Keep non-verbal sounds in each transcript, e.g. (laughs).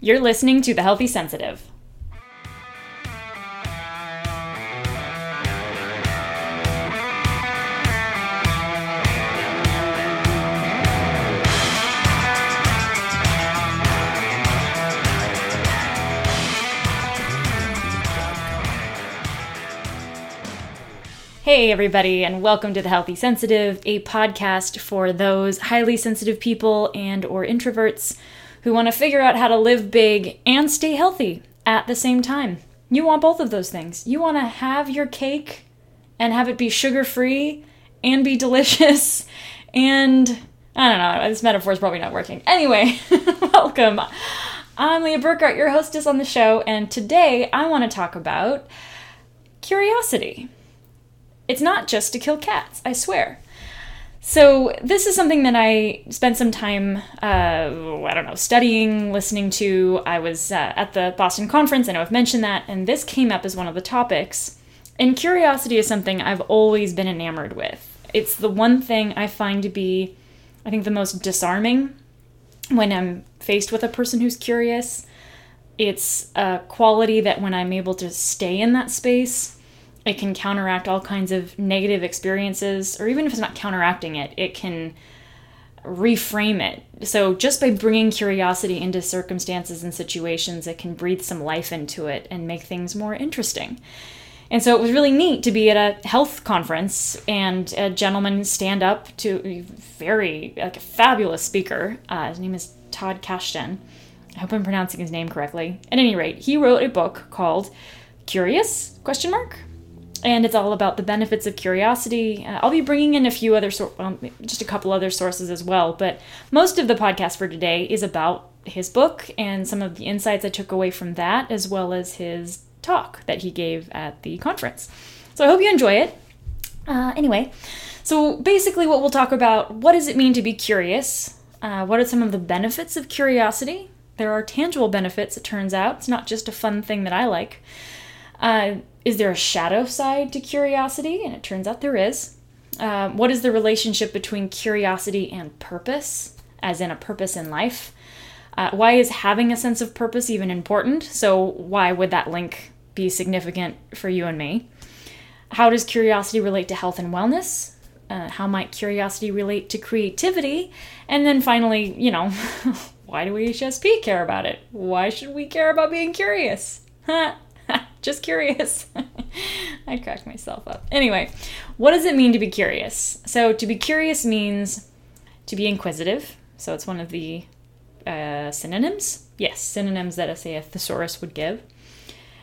You're listening to The Healthy Sensitive. Hey everybody and welcome to The Healthy Sensitive, a podcast for those highly sensitive people and or introverts who want to figure out how to live big and stay healthy at the same time. You want both of those things. You want to have your cake and have it be sugar-free and be (laughs) delicious and I don't know, this metaphor is probably not working. Anyway, (laughs) welcome. I'm Leah Burkhart, your hostess on the show, and today I want to talk about curiosity. It's not just to kill cats, I swear. So, this is something that I spent some time, uh, I don't know, studying, listening to. I was uh, at the Boston conference, I know I've mentioned that, and this came up as one of the topics. And curiosity is something I've always been enamored with. It's the one thing I find to be, I think, the most disarming when I'm faced with a person who's curious. It's a quality that when I'm able to stay in that space, it can counteract all kinds of negative experiences, or even if it's not counteracting it, it can reframe it. So, just by bringing curiosity into circumstances and situations, it can breathe some life into it and make things more interesting. And so it was really neat to be at a health conference and a gentleman stand up to a very like a fabulous speaker. Uh, his name is Todd Kashdan. I hope I'm pronouncing his name correctly. At any rate, he wrote a book called Curious? Question mark and it's all about the benefits of curiosity. Uh, I'll be bringing in a few other, sor- well, just a couple other sources as well, but most of the podcast for today is about his book and some of the insights I took away from that, as well as his talk that he gave at the conference. So I hope you enjoy it. Uh, anyway, so basically, what we'll talk about: what does it mean to be curious? Uh, what are some of the benefits of curiosity? There are tangible benefits. It turns out it's not just a fun thing that I like. Uh, is there a shadow side to curiosity? And it turns out there is. Uh, what is the relationship between curiosity and purpose, as in a purpose in life? Uh, why is having a sense of purpose even important? So, why would that link be significant for you and me? How does curiosity relate to health and wellness? Uh, how might curiosity relate to creativity? And then finally, you know, (laughs) why do we HSP care about it? Why should we care about being curious? Just curious. (laughs) I cracked myself up. Anyway, what does it mean to be curious? So, to be curious means to be inquisitive. So, it's one of the uh, synonyms. Yes, synonyms that, say, a thesaurus would give.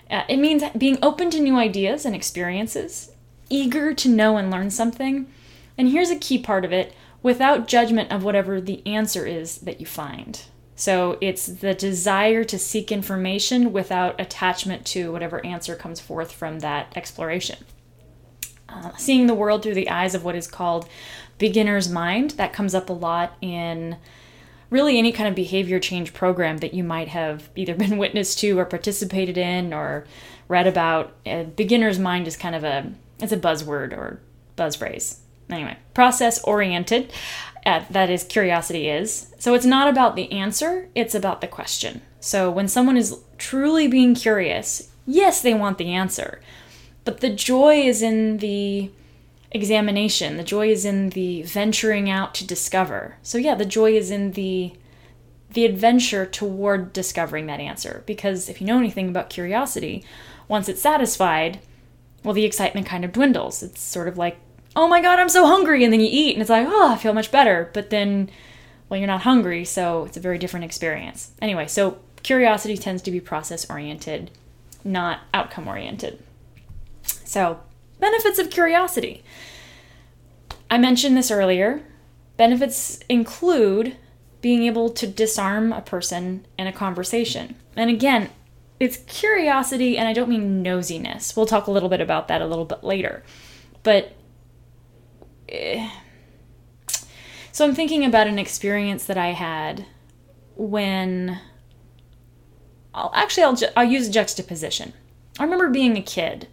Uh, it means being open to new ideas and experiences, eager to know and learn something. And here's a key part of it without judgment of whatever the answer is that you find. So it's the desire to seek information without attachment to whatever answer comes forth from that exploration. Uh, seeing the world through the eyes of what is called beginner's mind, that comes up a lot in really any kind of behavior change program that you might have either (laughs) been witness to or participated in or read about. A beginner's mind is kind of a it's a buzzword or buzz phrase. Anyway, process oriented at, that is curiosity is. So it's not about the answer, it's about the question. So when someone is truly being curious, yes, they want the answer, but the joy is in the examination, the joy is in the venturing out to discover. So yeah, the joy is in the the adventure toward discovering that answer because if you know anything about curiosity, once it's satisfied, well the excitement kind of dwindles. It's sort of like oh my god, I'm so hungry, and then you eat, and it's like, oh, I feel much better. But then, well, you're not hungry, so it's a very different experience. Anyway, so curiosity tends to be process oriented, not outcome oriented. So, benefits of curiosity. I mentioned this earlier. Benefits include being able to disarm a person in a conversation. And again, it's curiosity, and I don't mean nosiness. We'll talk a little bit about that a little bit later. But so I'm thinking about an experience that I had when I'll actually I'll ju- I'll use juxtaposition. I remember being a kid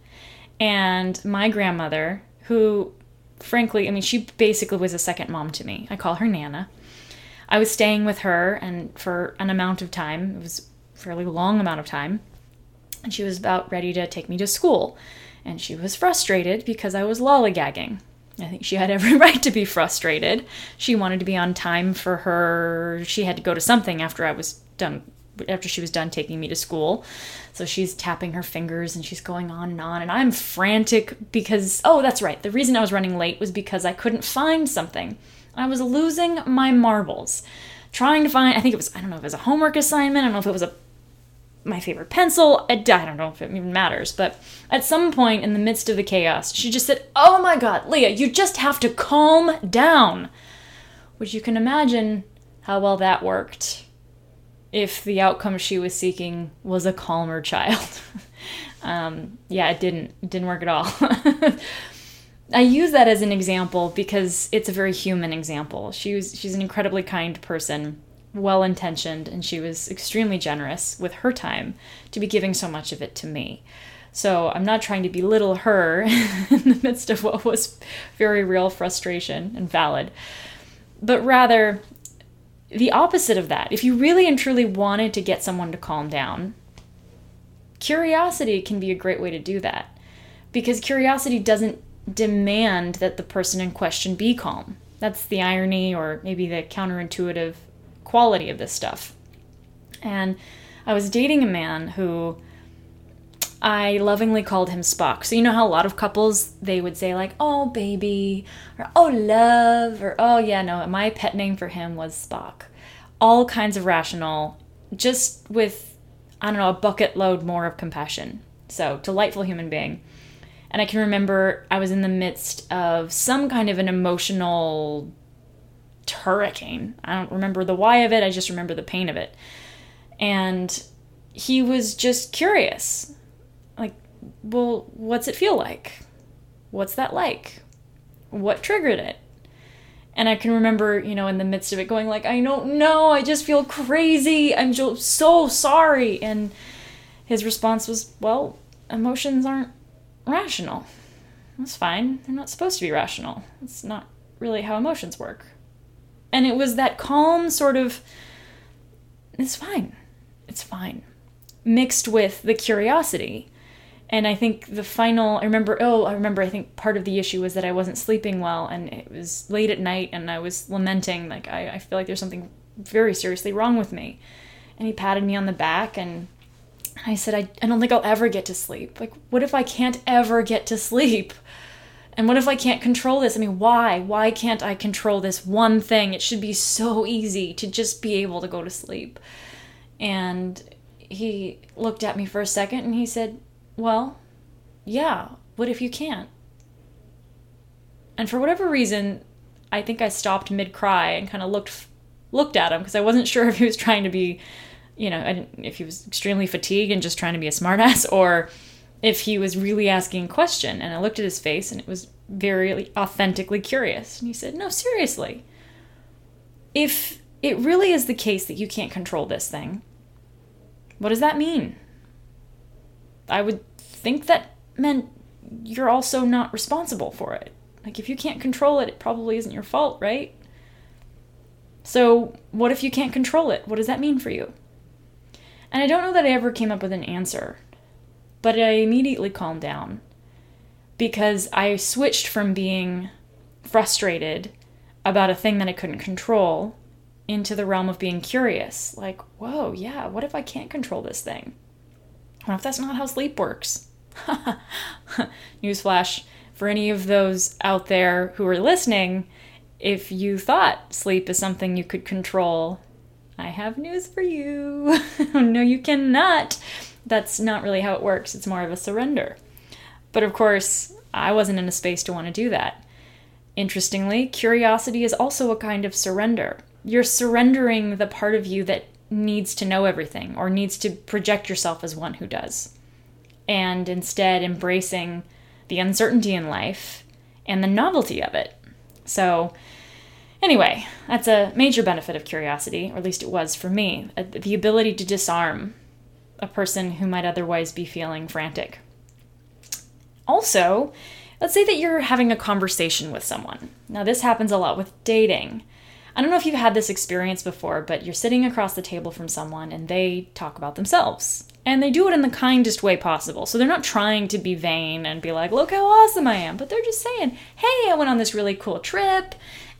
and my grandmother who frankly, I mean she basically was a second mom to me. I call her Nana. I was staying with her and for an amount of time. It was a fairly long amount of time. And she was about ready to take me to school. And she was frustrated because I was lollygagging. I think she had every (laughs) right to be frustrated. She wanted to be on time for her. She had to go to something after I was done after she was done taking me to school. So she's tapping her fingers and she's going on and on and I'm frantic because oh, that's right. The reason I was running late was because I couldn't find something. I was losing my marbles. Trying to find I think it was I don't know if it was a homework assignment, I don't know if it was a my favorite pencil. I, don't know if it even matters, but at some point in the midst of the chaos, she just said, Oh my god, Leah, you just have to calm down. Which you can imagine how well that worked if the outcome she was seeking was a calmer child. (laughs) um, yeah, it didn't. It didn't work at all. (laughs) I use that as an example because it's a very human example. She was she's an incredibly kind person well intentioned, and she was extremely generous with her time to be giving so much of it to me. So I'm not trying to belittle her (laughs) in the midst of what was very real frustration and valid, but rather the opposite of that. If you really and truly wanted to get someone to calm down, curiosity can be a great way to do that because curiosity doesn't demand that the person in question be calm. That's the irony or maybe the counterintuitive quality of this stuff. And I was dating a man who I lovingly called him Spock. So you know how a lot of couples they would say like, "Oh baby," or "Oh love," or "Oh yeah, no." My pet name for him was Spock. All kinds of rational, just with I don't know a bucket load more of compassion. So delightful human being. And I can remember I was in the midst of some kind of an emotional hurricane. I don't remember the why of it, I just remember the pain of it. And he was just curious. Like, well, what's it feel like? What's that like? What triggered it? And I can remember, you know, in the midst of it going like, I don't know, I just feel crazy. I'm so sorry. And his response was, well, emotions aren't rational. That's fine. They're not supposed to be rational. It's not really how emotions work. And it was that calm sort of, it's fine, it's fine, mixed with the curiosity. And I think the final, I remember, oh, I remember, I think part of the issue was that I wasn't sleeping well and it was late at night and I was lamenting, like, I, I feel like there's something very seriously wrong with me. And he patted me on the back and I said, I, I don't think I'll ever get to sleep. Like, what if I can't ever get to (laughs) sleep? And what if I can't control this? I mean, why? Why can't I control this one thing? It should be so easy to just be able to go to sleep. And he looked at me for a second and he said, Well, yeah, what if you can't? And for whatever reason, I think I stopped mid cry and kind of looked looked at him because I wasn't sure (laughs) if he was trying to be, you know, if he was extremely fatigued and just trying to be a smartass or if he was really asking a question. And I looked at his face and it was very authentically curious. And he said, No, seriously. If it really is the case that you can't control this thing, what does that mean? I would think that meant you're also not responsible for it. Like, if you can't control it, it probably isn't your fault, right? So, what if you can't control it? What does that mean for you? And I don't know that I ever came up with an answer but I immediately calmed down because I switched from being frustrated about a thing that I couldn't control into the realm of being curious. Like, whoa, yeah, what if I can't control this thing? What if that's not how sleep works? (laughs) Newsflash for any of those out there who are listening, if you thought sleep is something you could control, I have news for you. (laughs) no, you cannot that's not really how it works. It's more of a surrender. But of course, I wasn't in a space to want to do that. Interestingly, curiosity is also a kind of surrender. You're surrendering the part of you that needs to know everything or needs to project yourself as one who does. And instead, embracing the uncertainty in life and the novelty of it. So, anyway, that's a major benefit of curiosity, or at least it was for me uh, the ability to disarm a person who might otherwise be feeling frantic. Also, let's say that you're having a conversation with someone. Now, this happens a lot with dating. I don't know if you've had this experience before, but you're sitting across the table from someone and they talk about themselves. And they do it in the kindest way possible. So they're not trying to be vain and be like, look how awesome I am. But they're just saying, hey, I went on this really cool trip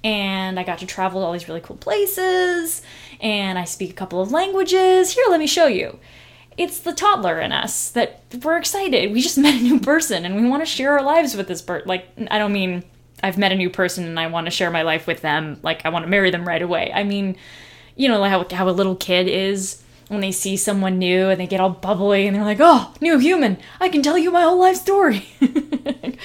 and I got to travel to all these really cool places and I speak a couple of languages. Here, let me show you. It's the toddler in us that we're excited. We just (laughs) met a new person and we want to share our lives with this person. Like, I don't mean I've met a new person and I want to share my life with them. Like, I want to marry them right away. I mean, you know, how, how a little kid is when they see someone new and they get all bubbly and they're like, oh, new human, I can tell you my whole life story. (laughs)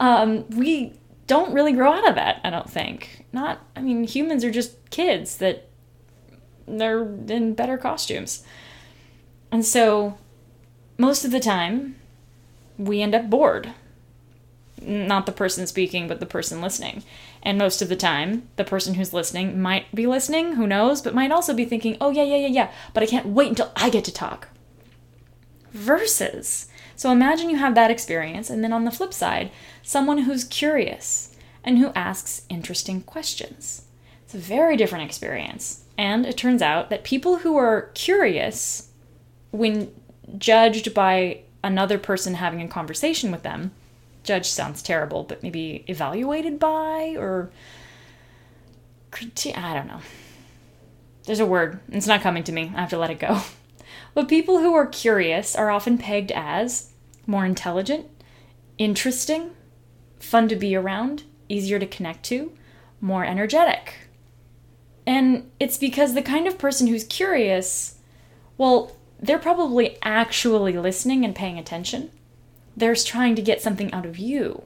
um, we don't really grow out of that, I don't think. Not, I mean, humans are just kids that they're in better costumes. And so, most of the time, we end up bored not the person speaking, but the person listening. And most of the time, the person who's listening might be listening, who knows, but might also be thinking, oh, yeah, yeah, yeah, yeah, but I can't wait until I get to talk. Versus. So imagine you have that experience, and then on the flip side, someone who's curious and who asks interesting questions. It's a very different experience. And it turns out that people who are curious, when judged by another person having a conversation with them, judge sounds terrible, but maybe evaluated by or critique. I don't know. There's a word. It's not coming to me. I have to let it go. (laughs) But people who are curious are often pegged as more intelligent, interesting, fun to be around, easier to connect to, more energetic. And it's because the kind of person who's curious, well, they're probably actually listening and paying attention they're trying to get something out of you.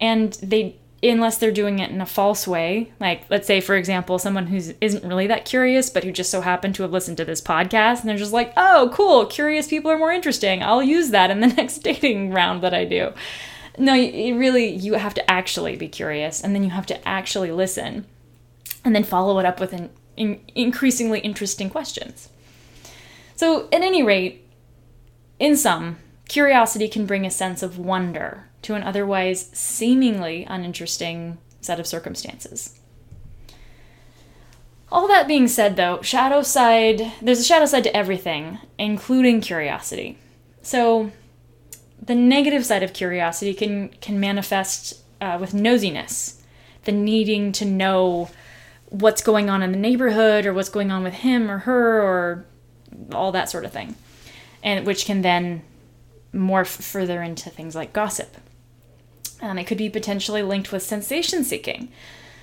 And they unless they're doing it in a false way, like let's say for example, someone who isn't really that curious but who just so happened to have listened to this podcast and they're just like, "Oh, cool, curious people are more interesting. I'll use that in the (laughs) next dating round that I do." No, you really you have to actually be curious and then you have to actually listen and then follow it up with an in, increasingly interesting questions. So, at any rate, in sum, Curiosity can bring a sense of wonder to an otherwise seemingly uninteresting set of circumstances. All that being said, though, shadow side, there's a shadow side to everything, including curiosity. So, the negative side of curiosity can can manifest uh, with nosiness, the needing to know what's going on in the neighborhood or what's going on with him or her or all that sort of thing, and which can then morph further into things like gossip. Um, it could be potentially linked with sensation seeking.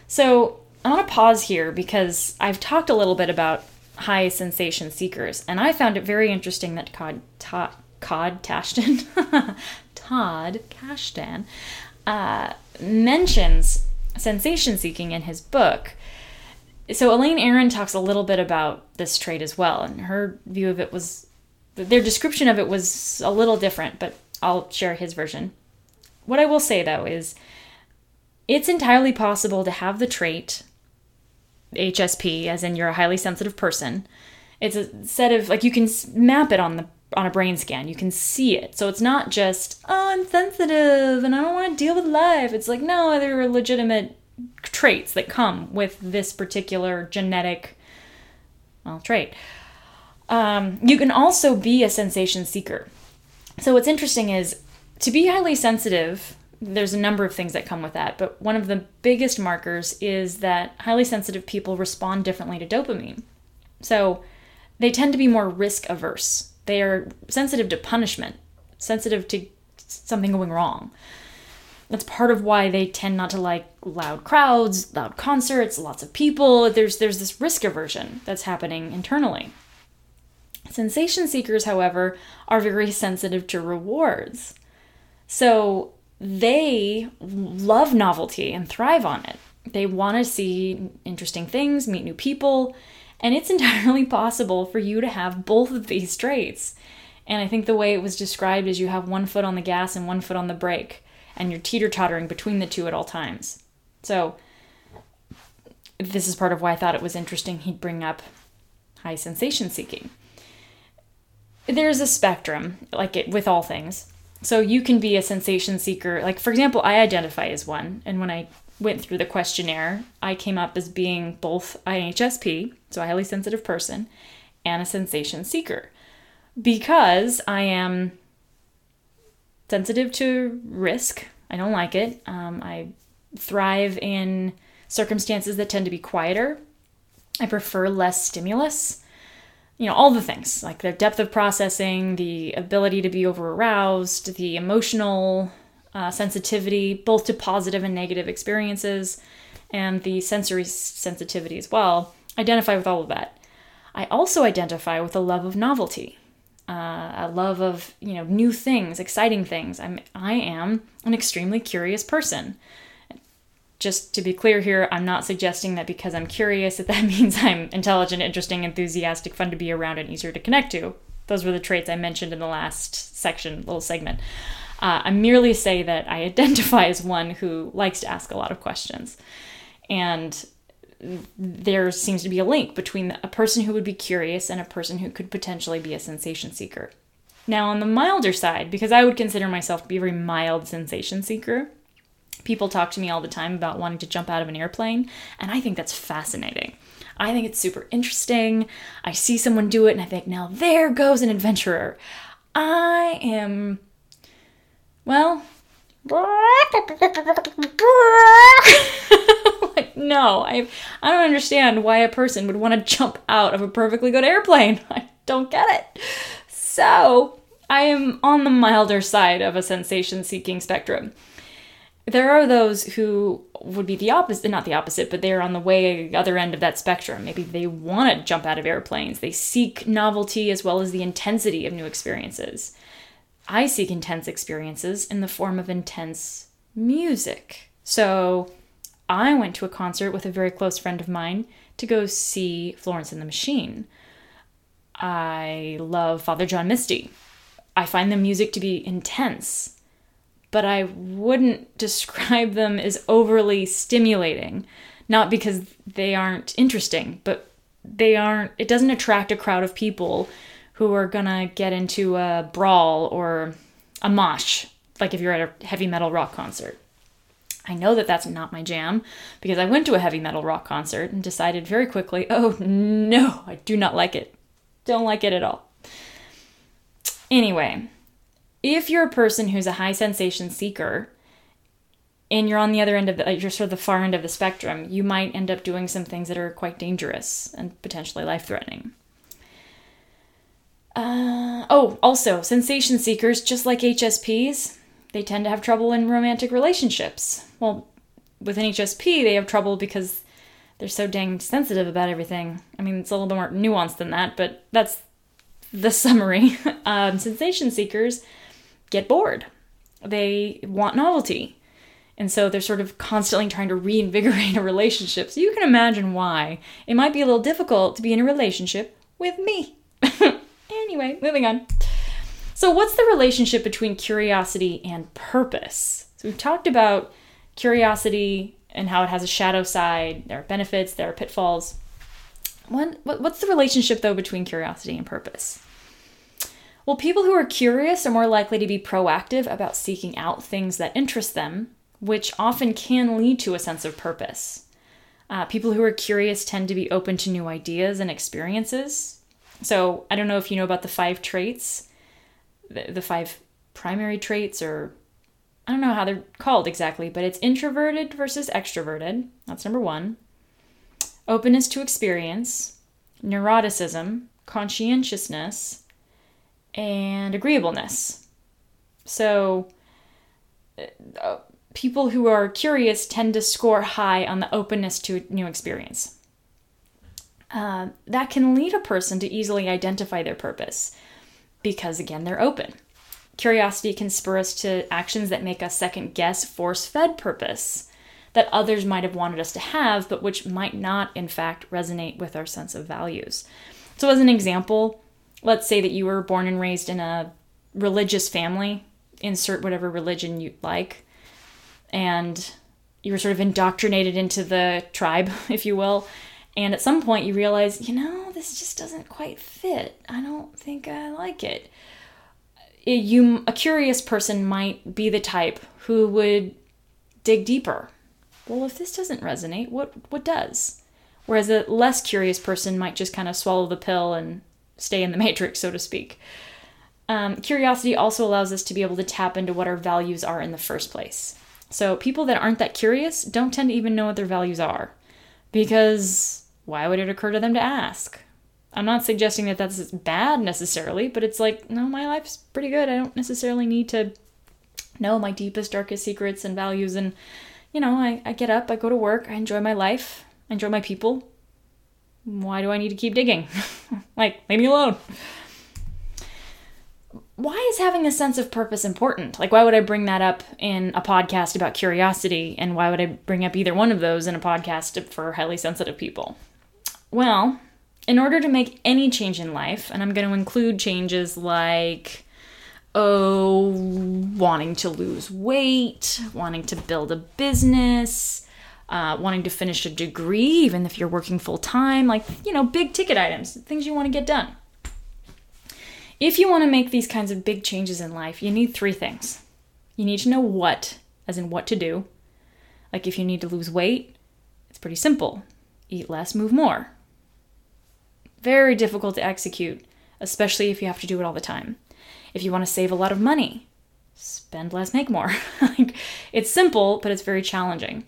So I want to pause here because I've talked a little bit about high sensation seekers, and I found it very interesting that Cod, (laughs) Todd, Cod Tashton, Todd Kashdan, uh, mentions sensation seeking in his book. So Elaine Aron talks a little bit about this trait as well, and her view of it was their description of it was a little different, but I'll share his version. What I will say though is it's entirely possible to have the trait HSP, as in you're a highly sensitive person. It's a set of like you can map it on the on a brain scan. You can see it. So it's not just, oh, I'm sensitive and I don't want to deal with life. It's like, no, there are legitimate traits that come with this particular genetic well, trait. Um, you can also be a sensation seeker. So, what's interesting is to be highly sensitive, there's a number of things that come with that, but one of the biggest markers is that highly sensitive people respond differently to dopamine. So, they tend to be more risk averse. They are sensitive to punishment, sensitive to something going wrong. That's part of why they tend not to like loud crowds, loud concerts, lots of people. There's there's this risk aversion that's happening internally. Sensation seekers, however, are very sensitive to rewards. So they love novelty and thrive on it. They want to see interesting things, meet new people, and it's (laughs) entirely possible for you to have both of these traits. And I think the way it was described is you have one foot on the gas and one foot on the brake, and you're teeter tottering between the two at all times. So, this is part of why I thought it was interesting he'd bring up high sensation seeking there's a spectrum, like it with all things. So you can be a sensation seeker. Like for example, I identify as one, and when I went through the questionnaire, I came up as being both an HSP, so a highly sensitive person, and a sensation seeker. Because I am sensitive to risk, I don't like it. Um, I thrive in circumstances that tend to be quieter. I prefer less stimulus. You know, all the things like the depth of processing, the ability to be over aroused, the emotional uh, sensitivity, both to positive and negative experiences, and the sensory sensitivity as well. Identify with all of that. I also identify with a love of novelty, uh, a love of you know new things, exciting things. I'm I am an extremely curious person just to be clear here, I'm not suggesting that because I'm curious that that (laughs) means I'm intelligent, interesting, enthusiastic, fun to be around, and easier to connect to. Those were the traits I mentioned in the last section, little segment. Uh, I merely say that I (laughs) identify as one who likes to ask a lot of questions. And there seems to be a link between a person who would be curious and a person who could potentially be a sensation seeker. Now, on the milder side, because I would consider myself to be a very mild sensation seeker, People talk to me all the time about wanting to jump out of an airplane, and I think that's fascinating. I think it's super interesting. I see someone do it and I think, now there goes an adventurer. I am, well, (laughs) no, I, I don't understand why a person would want to jump out of a perfectly good airplane. (laughs) I don't get it. So, I am on the milder side of a sensation seeking spectrum there are those who would be the opposite not the opposite but they're on the way other end of that spectrum maybe they want to jump out of airplanes they seek novelty as well as the intensity of new experiences i seek intense experiences in the form of intense music. So i went to a concert with a very close friend of mine to go see florence and the machine. I love father john misty. I find the music to be intense but I wouldn't (laughs) describe them as overly stimulating. Not because they aren't interesting, but they aren't, it doesn't attract a crowd of people who are gonna get into a brawl or a mosh, like if you're at a heavy metal rock concert. I know that that's not my jam because I went to a heavy metal rock concert and decided very quickly, oh no, I do not like it. Don't like it at all. Anyway, if you're a person who's a high sensation seeker and you're on the other end of the you're sort of the far end of the spectrum you might end up doing some things that are quite dangerous and potentially life threatening uh, oh also sensation seekers just like hsps they tend to have trouble in romantic relationships well with an hsp they have trouble because they're so dang sensitive about everything i mean it's a little bit more nuanced than that but that's the (laughs) summary um, sensation seekers get bored. They want novelty. And so they're sort of constantly trying to reinvigorate (laughs) a relationship. So you can imagine why it might be a little difficult to be in a relationship with me. (laughs) anyway, moving on. So, what's the relationship between curiosity and purpose? So, we've talked about curiosity and how it has a shadow side. There are benefits, there are pitfalls. What, what's the relationship, though, between curiosity and purpose? Well, people who are curious are more likely to be proactive about seeking out things that interest them, which often can lead to a sense of purpose. Uh, people who are curious tend to be open to new ideas and experiences. So, I don't know if you know about the five traits, the, the five primary traits, or I don't know how they're called exactly, but it's introverted versus extroverted. That's number one. Openness to experience, neuroticism, conscientiousness, and agreeableness. So, uh, people who are curious tend to score high on the openness to new experience. Uh, that can lead a person to easily identify their purpose because, again, they're open. Curiosity can spur us to actions that make us second guess force fed purpose that others might have wanted us to have, but which might not, in fact, resonate with our sense of values. So, as an example, let's say that you were born and raised in a religious family, insert whatever religion you'd like, and you were sort of indoctrinated into the tribe, (laughs) if you will. And at some point you realize, you know, this just doesn't quite fit. I don't think I like it. You, a curious person might be the type who would dig deeper well, if this doesn't resonate, what what does? Whereas a less curious person might just kind of swallow the pill and stay in the (laughs) matrix, so to speak. Um, curiosity also allows us to be able to tap into what our values are in the first place. So, people that aren't that curious don't tend to even know what their values are because why would it occur to them to ask? I'm not suggesting that that's bad necessarily, but it's like, no, my life's pretty good. I don't necessarily need to know my deepest, darkest secrets and values. And, you know, I, I get up, I go to work, I enjoy my life, I enjoy my people. Why do I need to keep digging? (laughs) like, leave me alone why is having a sense of purpose important? Like, why would I bring that up in a podcast about curiosity? And why would I bring up either one of those in a podcast for highly sensitive people? Well, in order to make any change in life, and I'm going to include changes like, oh, wanting to lose weight, wanting to build a business, uh, wanting to finish a degree, even if you're working full time, like, you know, big ticket items, things you want to get done. If you want to make these kinds of big changes in life, you need three things. You need to know what, as in what to do. Like if you need to lose weight, it's pretty simple eat less, move more. Very difficult to execute, especially if you have to do it all the time. If you want to save a lot of money, spend less, make more. (laughs) like, it's simple, but it's very challenging.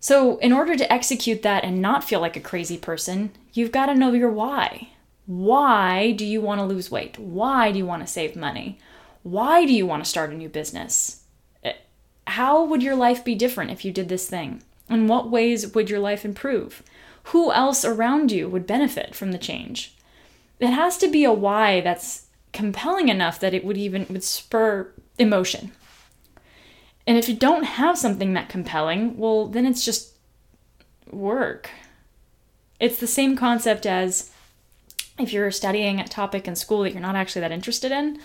So, in order to execute that and not feel like a crazy person, you've got to know your why. Why do you want to lose weight? Why do you want to save money? Why do you want to start a new business? Eh, how would your life be different if you did this thing? In what ways would your life improve? Who else around you would benefit from the change? It has to be a why that's compelling enough that it would even would spur emotion. And if you don't have something that compelling, well, then it's just work. It's the same concept as if you're studying a topic in school that you're not actually that interested in,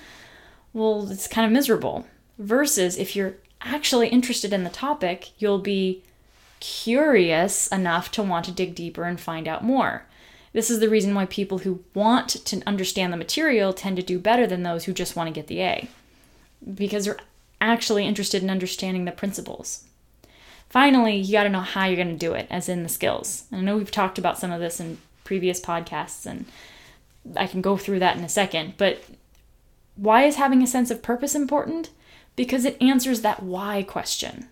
well, it's kind of miserable. Versus if you're actually interested in the topic, you'll be curious enough to want to dig deeper and find out more. This is the reason why people who want to understand the material tend to do better than those who just want to get the A, because they're actually interested in understanding the principles. Finally, you got to know how you're going to do it, as in the skills. And I know we've talked about some of this in previous podcasts, and I can go through that in a second. But why is having a sense of purpose important? Because it answers that why question.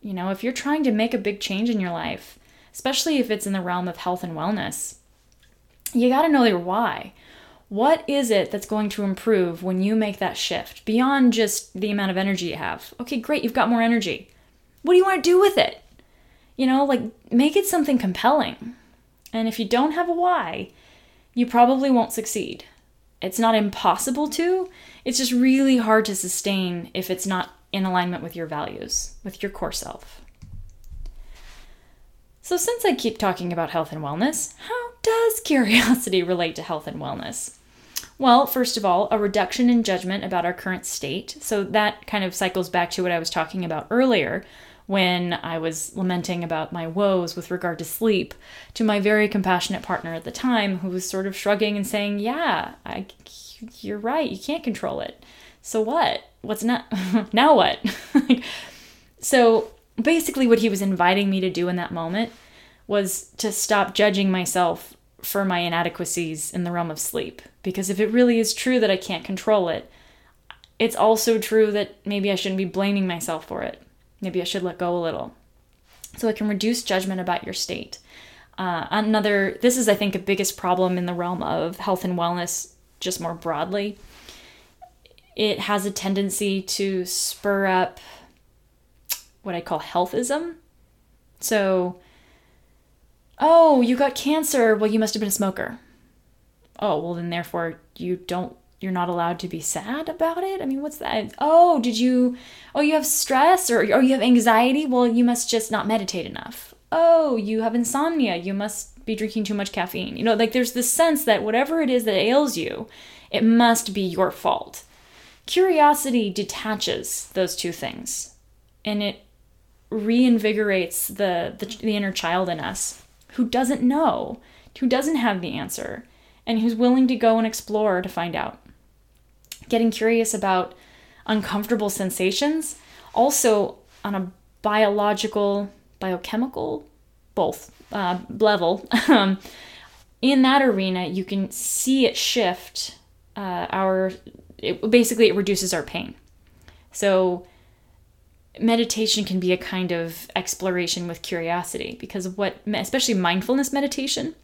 You know, if you're trying to make a big change in your life, especially if it's in the realm of health and wellness, you got to know your why. What is it that's going to improve when you make that shift beyond just the amount of energy you have? Okay, great, you've got more energy. What do you want to do with it? You know, like make it something compelling. And if you don't have a why, you probably won't succeed. It's not impossible to, it's just really hard to sustain if it's not in alignment with your values, with your core self. So, since I keep talking about health and wellness, how does (laughs) curiosity relate to health and wellness? Well, first of all, a reduction in judgment about our current state. So, that kind of cycles back to what I was talking about earlier when I was lamenting about my woes with regard to sleep to my very compassionate partner at the time who was sort of shrugging and saying, "Yeah, I, you're right. You can't control it. So what? What's not (laughs) now what?" (laughs) so basically what he was inviting me to do in that moment was to stop judging myself for my inadequacies in the realm of sleep because if it really is true that I can't control it, it's also true that maybe I shouldn't be blaming myself for it. Maybe I should let go a little. So it can reduce judgment about your state. Uh, another, this is, I think, a biggest problem in the realm of health and wellness, just more broadly. It has a tendency to spur up what I call healthism. So, oh, you got cancer. Well, you must have been a smoker. Oh, well, then therefore you don't you're not allowed to be sad about it? I mean, what's that? Oh, did you Oh, you have stress or or you have anxiety? Well, you must just not meditate enough. Oh, you have insomnia. You must be drinking too much caffeine. You know, like there's this sense that whatever it is that ails you, it must be your fault. Curiosity detaches those two things and it reinvigorates the, the, the inner child in us who doesn't know, who doesn't have the answer, and who's willing to go and explore to find out getting curious about uncomfortable sensations, also on a biological, biochemical, both uh, level, (laughs) in that arena, you can see it shift uh, our. It, basically, it reduces our pain. So, meditation can be a kind of exploration with curiosity because what, especially mindfulness meditation,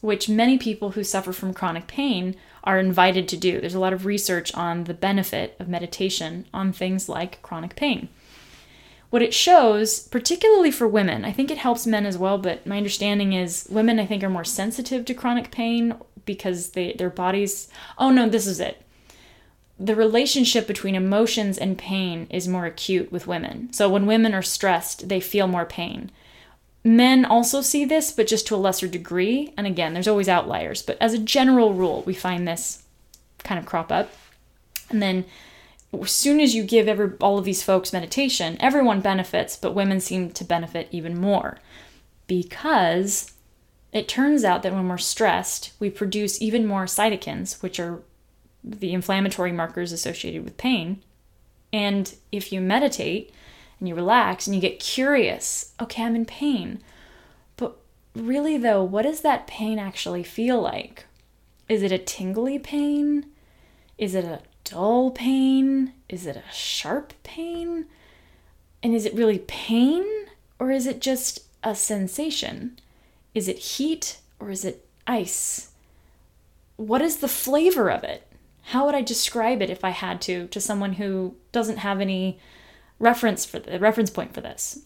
which many people who suffer from chronic pain are invited to do. There's a lot of research on the benefit of meditation on things like chronic pain. What it shows, particularly for women, I think it helps men as well, but my understanding is women, I think, are more sensitive to chronic pain because they, their bodies. Oh no, this is it. The relationship between emotions and pain is more acute with women. So when women are stressed, they feel more pain. Men also see this, but just to a lesser degree. And again, there's always outliers, but as a general rule, we find this kind of crop up. And then as soon as you give every, all of these folks meditation, everyone benefits, but women seem to benefit even more because it turns out that when we're stressed, we produce even more cytokines, which are the inflammatory markers associated with pain. And if you meditate, and you relax and you get curious. Okay, I'm in pain. But really, though, what does that pain actually feel like? Is it a tingly pain? Is it a dull pain? Is it a sharp pain? And is it really pain or is it just a sensation? Is it heat or is it ice? What is the flavor of it? How would I describe it if I had to to someone who doesn't have any reference for the reference point for this.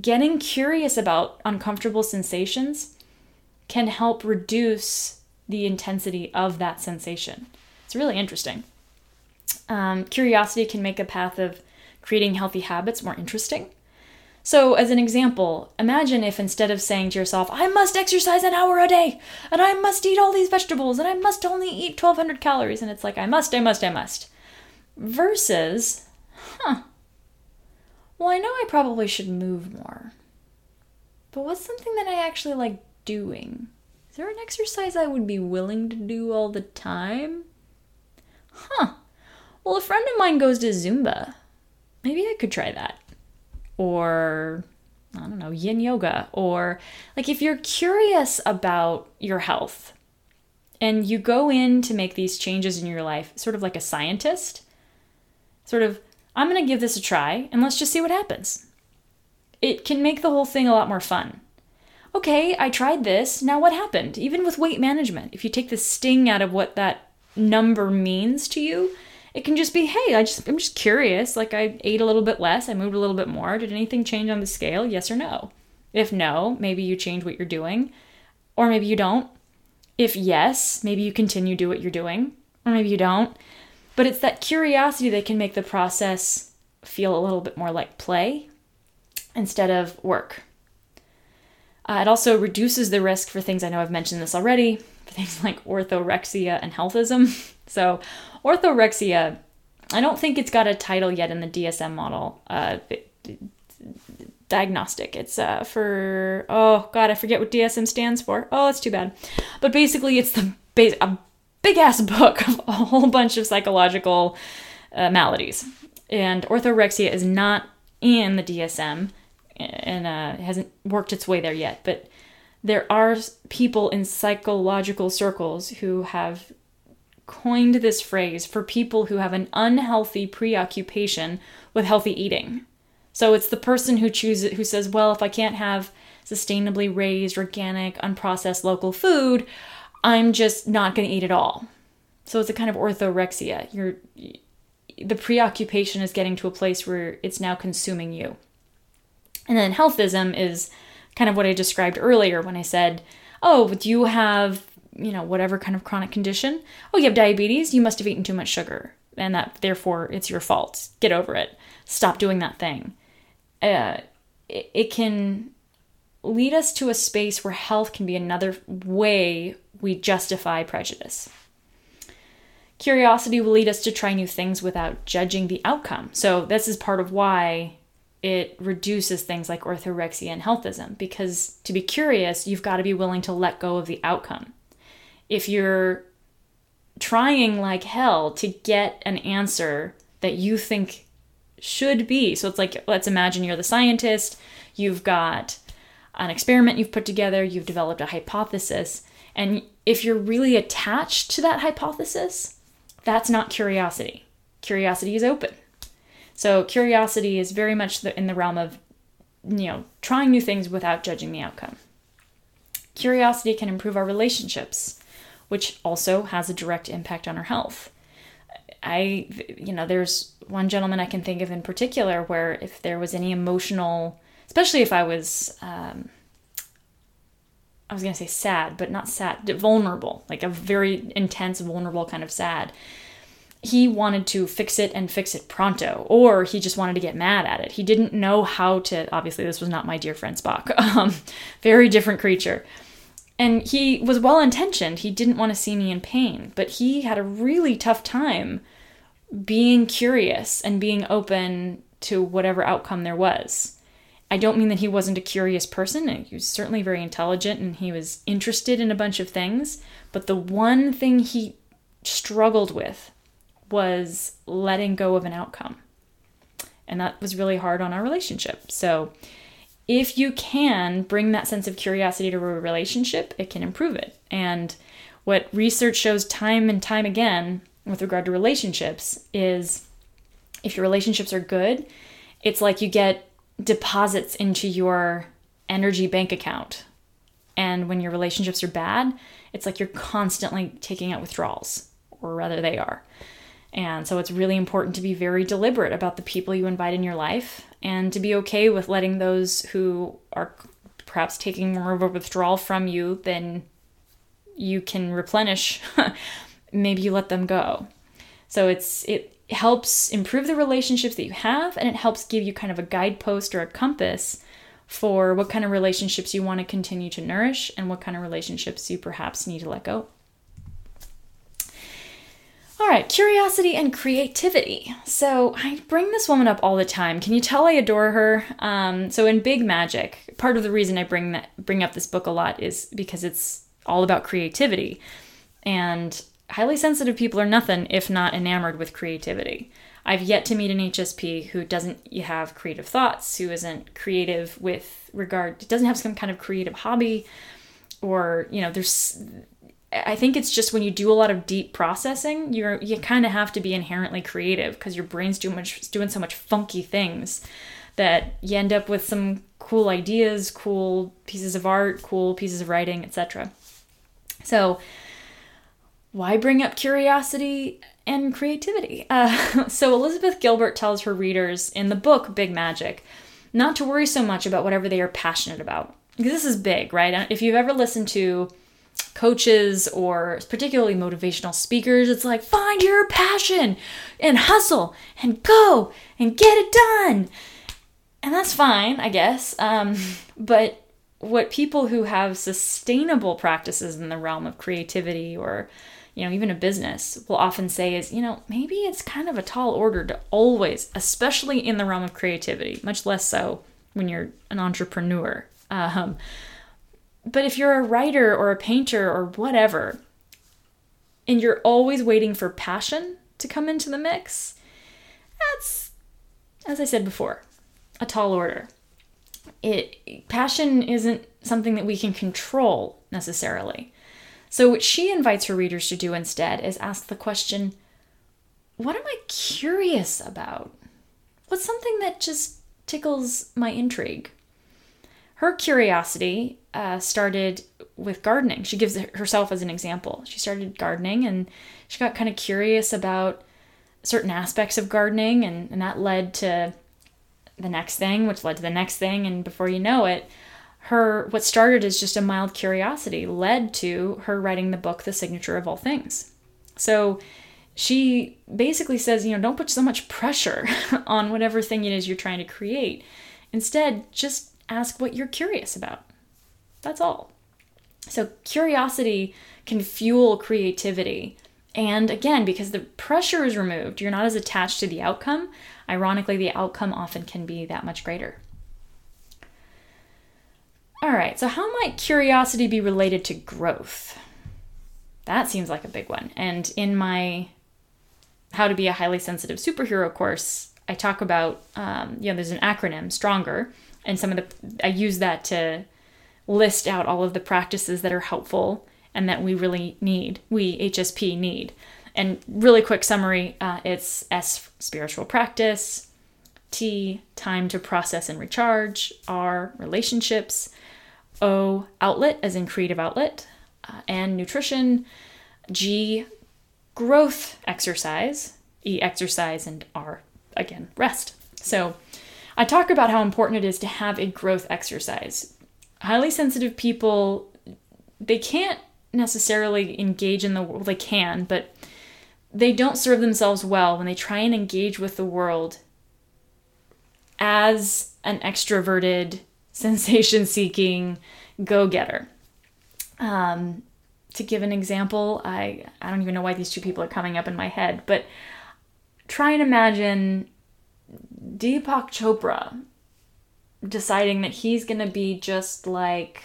Getting curious about uncomfortable sensations can help reduce the intensity of that sensation. It's really interesting. Um, curiosity can make a path of creating healthy habits more interesting. So, as an example, imagine if instead of saying to yourself, I must exercise an hour a day, and I must eat all these vegetables, and I must only eat 1200 calories, and it's like, I must, I must, I must, versus, huh, well, I know I probably should move more. But what's something that I actually like doing? Is there an exercise I would be willing to do all the time? Huh. Well, a friend of mine goes to Zumba. Maybe I could try that. Or, I don't know, yin yoga. Or, like, if you're curious about your health and you go in to make these changes in your life, sort of like a scientist, sort of I'm going to give this a try and let's just see what happens. It can make the whole thing a lot more fun. Okay, I tried this. Now what happened? Even with weight management, if you take the sting out of what that number means to you, it can just be, hey, I just I'm just curious. Like I ate a little bit less, I moved a little bit more. Did anything change on the scale? Yes or no? If no, maybe you change what you're doing, or maybe you don't. If yes, maybe you continue do what you're doing, or maybe you don't. But it's that curiosity that can make the process feel a little bit more like play instead of work. Uh, it also reduces the risk for things I know I've mentioned this already, things (laughs) like orthorexia and healthism. (laughs) so, orthorexia, I don't think it's got a title yet in the DSM model. Uh, diagnostic. It's uh, for oh god, I forget what DSM stands for. Oh, that's too bad. But basically, it's the base a big ass (laughs) book of a whole bunch of psychological uh, maladies. And orthorexia is not in the DSM and uh, hasn't worked its way there yet. But there are people in psychological circles who have coined this phrase for people who have an unhealthy preoccupation with healthy eating. So it's the person who chooses who says, "Well, if I can't have sustainably raised, organic, unprocessed local food, I'm just not going to eat at all. So it's a kind of orthorexia. You're the preoccupation is getting to a place where it's now consuming you. And then healthism is kind of what I described earlier when I said, "Oh, do you have, you know, whatever kind of chronic condition? Oh, you have diabetes, you must have eaten too much sugar, and that therefore it's your fault. Get over it. Stop doing that thing." Uh, it, it can lead us to a space where health can be another way we justify prejudice. Curiosity will lead us to try new things without judging the outcome. So, this is part of why it reduces things like orthorexia and healthism, because to be curious, you've got to be willing to let go of the outcome. If you're trying like hell to get an answer that you think should be, so it's like, let's imagine you're the scientist, you've got an experiment you've put together, you've developed a hypothesis, and if you're really attached to that hypothesis, that's not curiosity. Curiosity is open. So curiosity is very much in the realm of you know, trying new things without judging the outcome. Curiosity can improve our relationships, which also has a direct impact on our health. I, you know, there's one gentleman I can think of in particular where if there was any emotional, especially if I was, um, I was going to say sad, but not sad, vulnerable, like a very intense, vulnerable kind of sad he wanted to fix it and fix it pronto, or he just wanted to get mad at it. He didn't know how to. Obviously, this was not my dear friend Spock. (laughs) Um, very different creature. And he was well intentioned. He didn't want to see me in pain, but he had a really tough time being curious and being open to whatever outcome there was. I don't mean that he wasn't a curious person. He was certainly very intelligent and he was interested in a bunch of things. But the one thing he struggled with was letting go of an outcome. And that was really hard on our relationship. So, if you can bring that sense of curiosity to a relationship, it can improve it. And what research shows time and time again with regard to relationships is if your relationships are good, it's like you get deposits into your energy bank account. And when your relationships are bad, it's like you're constantly taking out withdrawals, or rather, they are. And so it's really important to be very deliberate about the people you invite in your life and to be okay with letting those who are perhaps taking more of a withdrawal from you than you can replenish, (laughs) maybe you let them go. So it's it helps improve the relationships that you have and it helps give you kind of a guidepost or a compass for what kind of relationships you want to continue to nourish and what kind of relationships you perhaps need to let go. All right, curiosity and creativity. So I bring this woman up all the time. Can you tell I adore her? Um, so in Big Magic, part of the reason I bring that bring up this book a lot is because it's all about creativity, and highly sensitive people are nothing if not enamored with creativity. I've yet to meet an HSP who doesn't have creative thoughts, who isn't creative with regard, doesn't have some kind of creative hobby, or you know, there's I think it's just when you do a lot of deep processing, you're you kind of have to be inherently creative because your brain's doing much doing so much funky things that you end up with some cool ideas, cool pieces of art, cool pieces of writing, etc. So, why bring up curiosity and creativity? (laughs) Uh, so, Elizabeth Gilbert tells her readers in the book Big Magic not to worry so much about whatever they are passionate about. Because this is big, right? If you've ever listened to coaches or particularly motivational speakers, it's like find your passion and hustle and go and get it done. And that's fine, I guess. Um, (laughs) but what people who have sustainable practices in the realm of creativity or you know even a business will often say is you know maybe it's kind of a tall order to always especially in the realm of creativity much less so when you're an entrepreneur um, but if you're a writer or a painter or whatever, and you're always waiting for passion to come into the mix, that's, as I said before, a tall order. It passion isn't something that we can control necessarily. So what she invites her readers to do instead is ask the question, what am I curious about? What's something that just tickles my intrigue? Her curiosity uh, started with gardening. She gives herself as an example. She started gardening and she got kind of curious about certain aspects of gardening, and, and that led to the next thing, which led to the next thing. And before you know it, her what started as just a mild curiosity led to her writing the book The Signature of All Things. So she basically says, you know, don't put so much pressure (laughs) on whatever thing it is you're trying to create. Instead, just ask what you're curious about. That's all. So, curiosity can fuel creativity. And again, because the pressure is removed, you're not as attached to the outcome. Ironically, the outcome often can be that much greater. All right, so how might curiosity be related to growth? That seems like a big one. And in my How to Be a Highly Sensitive Superhero course, I talk about, um, you know, there's an acronym, STRONGER, and some of the I use that to list out all of the practices that are helpful and that we really need, we HSP need. And really quick summary uh, it's S, spiritual practice, T, time to process and recharge, R, relationships, O, outlet, as in creative outlet, uh, and nutrition, G, growth exercise, E, exercise, and R, again, rest. So I talk about how important it is to have a growth exercise. Highly sensitive people, they can't necessarily engage in the world, they can, but they don't serve themselves well when they try and engage with the world as an extroverted, (laughs) sensation seeking go getter. Um, to give an example, I, I don't even know why these two people are coming up in my head, but try and imagine Deepak Chopra deciding that he's going to be just like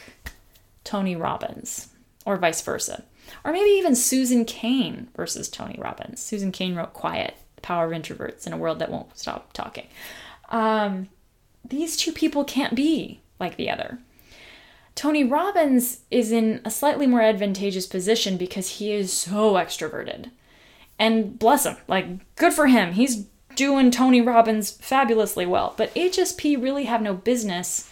Tony Robbins or vice versa. Or maybe even Susan Cain versus Tony Robbins. Susan Cain wrote Quiet, The Power of Introverts in a World That Won't Stop Talking. Um, these two people can't be like the other. Tony Robbins is in a slightly more advantageous position because he is so extroverted. And bless him, like, good for him. He's doing Tony Robbins fabulously well. But HSP really have no business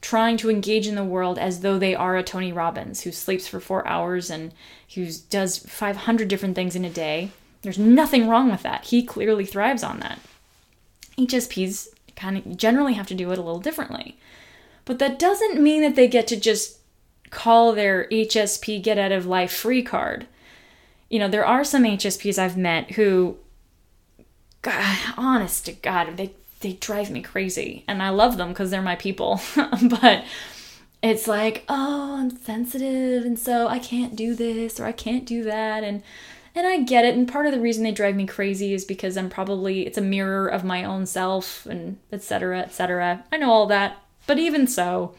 trying to engage in the world as though they are a Tony Robbins who sleeps for four hours and who does 500 different things in a day. There's nothing wrong with that. He clearly thrives on that. HSPs kind of generally have to do it a little differently. But that doesn't mean that they get to just call their HSP get out of life free card. You know, there are some HSPs I've met who, God, honest to God, they they drive me crazy. And I love them because they're my people. (laughs) but it's like, oh, I'm sensitive and so I can't do this or I can't do that. And and I get it. And part of the reason they drive me crazy is because I'm probably it's a mirror of my own self and etc etc. I know all that, but even so,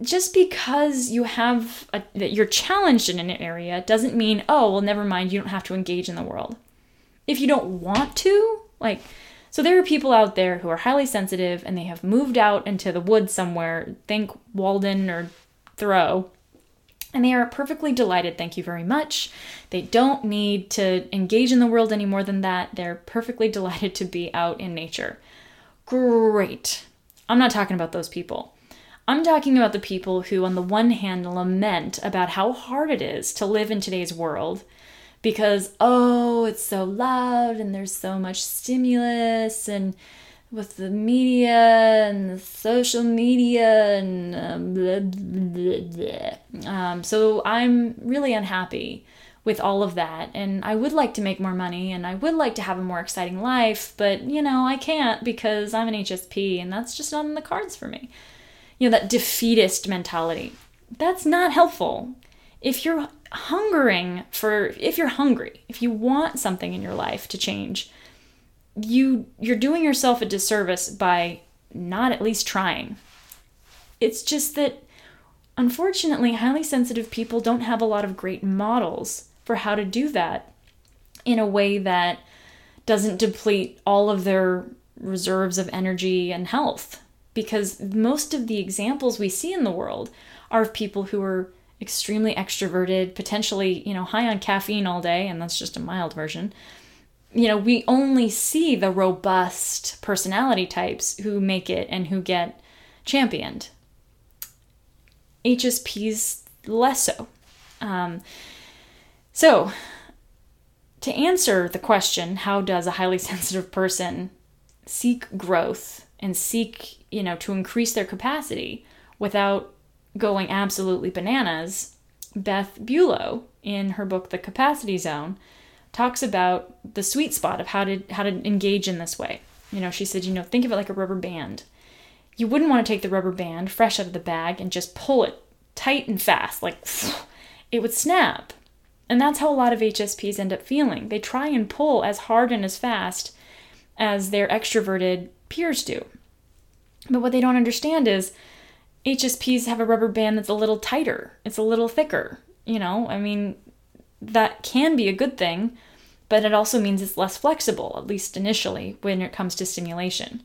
just because you have a, that you're challenged in an area doesn't mean oh well never mind. You don't have to engage in the world if you don't want to like so there are people out there who are highly sensitive and they have moved out into the woods somewhere, think Walden or Thoreau, and they are perfectly delighted. Thank you very much. They don't need to engage in the world any more than that. They're perfectly (laughs) delighted to be out in nature. Great. I'm not talking about those people. I'm talking about the people who, on the one hand, lament about how hard it is to live in today's world because oh it's so loud and there's so much stimulus and with the media and the social media and um, blah, blah, blah, um, so i'm really unhappy with all of that. And i would like to make more money and i would like to have a more exciting life but you know i can't because i'm an hsp and that's just not in the cards for me. You know that defeatist mentality. That's not helpful. If you're hungering for if you're hungry, if you want something in your life to change, you you're doing yourself a disservice by not at least trying. It's just that unfortunately highly sensitive people don't have a lot of great models for how to do that in a way that doesn't deplete all of their reserves of energy and health because most of the examples we see in the world are of people who are extremely extroverted, potentially, you know, high on caffeine all day, and that's just a mild version. You know, we only see the robust personality types who make it and who get championed. HSPs less so. Um, so, to answer the question, how does a highly (laughs) sensitive person seek growth and seek, you know, to increase their capacity without going absolutely bananas, Beth Buelow, in her book The Capacity Zone, talks about the sweet spot of how to how to engage in this way. You know, she said, you know, think of it like a rubber band. You wouldn't want to take the rubber band fresh out of the bag and just pull it tight and fast, like (sniffs) it would snap. And that's how a lot of HSPs end up feeling. They try and pull as hard and as fast as their extroverted peers do. But what they don't understand is HSPs have a rubber band that's a little tighter, it's a little thicker. You know, I mean, that can be a good thing, but it also means it's less flexible, at least initially, when it comes to stimulation.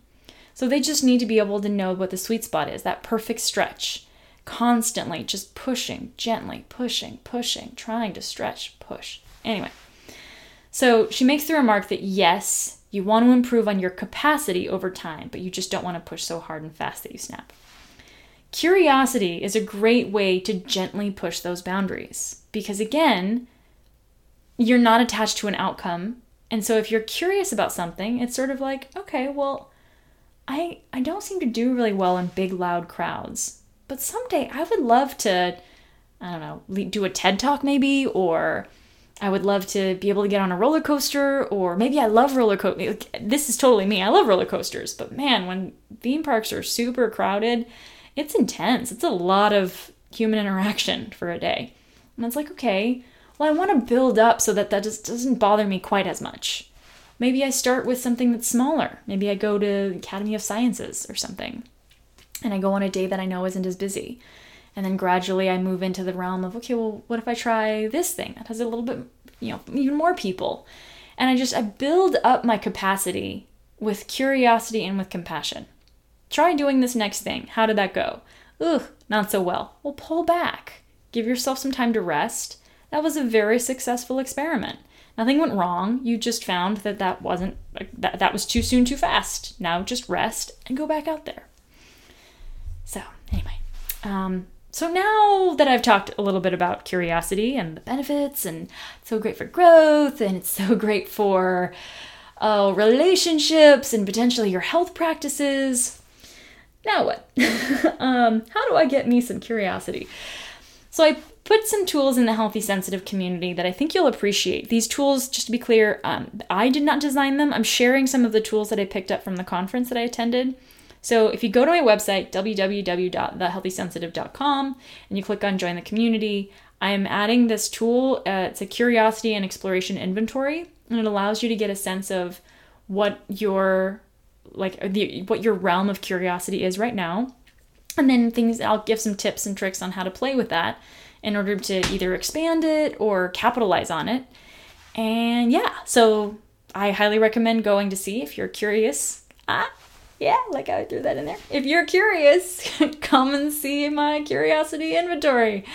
So they just need to be able to know what the sweet spot is, that perfect stretch. Constantly just pushing, gently pushing, pushing, trying to stretch, push. Anyway, so she makes the remark that yes, you want to improve on your capacity over time, but you just don't want to push so hard and fast that you snap. Curiosity is a great way to gently push those boundaries because, again, you're not attached to an outcome. And so if you're curious about something, it's sort of like, okay, well, I I don't seem to do really well in big loud crowds. But someday I would love to I don't know, do a TED talk maybe or I would love to be able to get on a roller coaster, or maybe I love roller coaster. This is totally me. I love roller coasters, but man, when theme parks are super crowded, it's intense. It's a lot of human interaction for a day. And it's like, okay, well, I want to build up so that that just doesn't bother me quite as much. Maybe I start with something that's smaller. Maybe I go to Academy of Sciences or something, and I go on a day that I know isn't as busy. And then gradually I move into the realm of, okay, well, what if I try this thing that has a little bit, you know, even more people? And I just, I build up my capacity with curiosity and with compassion. Try doing this next thing. How did that go? Ugh, not so well. Well, pull back. Give yourself some time to rest. That was a very successful experiment. Nothing went wrong. You just found that that wasn't, that, that was too soon, too fast. Now just rest and go back out there. So, anyway, um, so now that I've talked a little bit about curiosity and the benefits, and it's so great for growth, and it's (laughs) so great for uh, relationships and potentially your health practices, now what? (laughs) um, how do I get me some curiosity? So I put some tools in the healthy sensitive community that I think you'll appreciate. These tools, just to be clear, um, I did not design them. I'm sharing some of the tools that I picked up from the conference that I attended. So if you go to my website, www.thehealthysensitive.com, and you click on join the community, I'm adding this tool. Uh, it's a curiosity and exploration inventory, and it allows you to get a sense of what your like the what your realm of curiosity is right now. And then things I'll give some tips and tricks on how to play with that in order to either expand it or capitalize on it. And yeah, so I highly recommend going to see if you're curious. Ah, yeah, like I threw that in there. If you're curious, (laughs) come and see my curiosity inventory.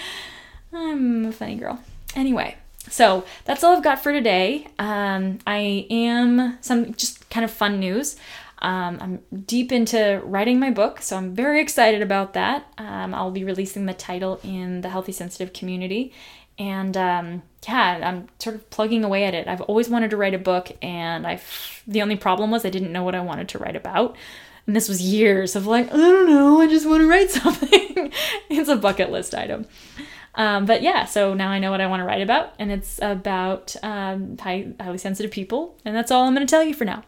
I'm a funny girl. Anyway, so that's all I've got for today. Um, I am some just kind of fun news. Um, I'm deep into writing my book, so I'm very excited about that. Um, I'll be releasing the title in the healthy sensitive community, and um, yeah, I'm sort of plugging away at it. I've always wanted to write a book, and I the only problem was I didn't know what I wanted to write about. And this was years of like, I don't know, I just want to write (laughs) something. it's a bucket list item. Um, but yeah, so now I know what I want to write about, and it's about um, high, highly sensitive people, and that's all I'm going to tell you for now.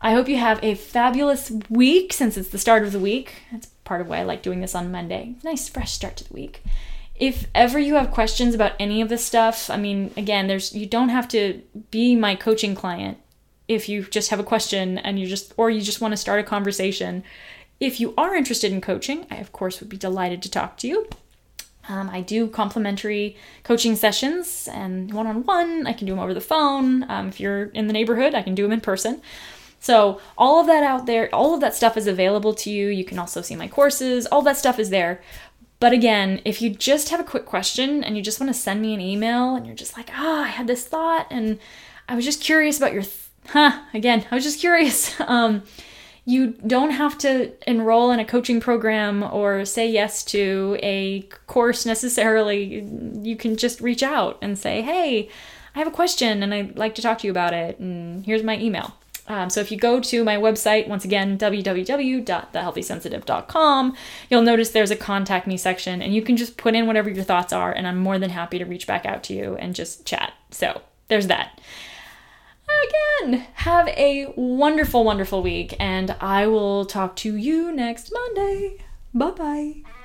I hope you have a fabulous week since it's the start of the week. That's part of why I like doing this on Monday. Nice, fresh start to the week if ever you have questions about any of this stuff, I mean, again, there's you don't have to be my coaching client if you just have a question and you just or you just want to start a conversation. If you are interested in coaching, I of course would be delighted to talk to you. Um, I do complimentary coaching sessions and one on one. I can do them over the phone. Um, if you're in the neighborhood, I can do them in person. So, all of that out there, all of that stuff is available to you. You can also see my courses, all that stuff is there. But again, if you just have a quick question and you just want to send me an email and you're just like, ah, oh, I had this thought and I was just curious about your, th- huh, again, I was just curious. (laughs) um, you don't have to enroll in a coaching program or say yes to a course necessarily. You can just reach out and say, hey, I have a question and I'd like to talk to you about it, and here's my email. Um, so if you go to my website, once again, www.thehealthysensitive.com, you'll notice there's a contact me section and you can just put in whatever your thoughts are, and I'm more than happy to reach back out to you and just chat. So there's that. Again, have a wonderful, wonderful week, and I will talk to you next Monday. Bye bye.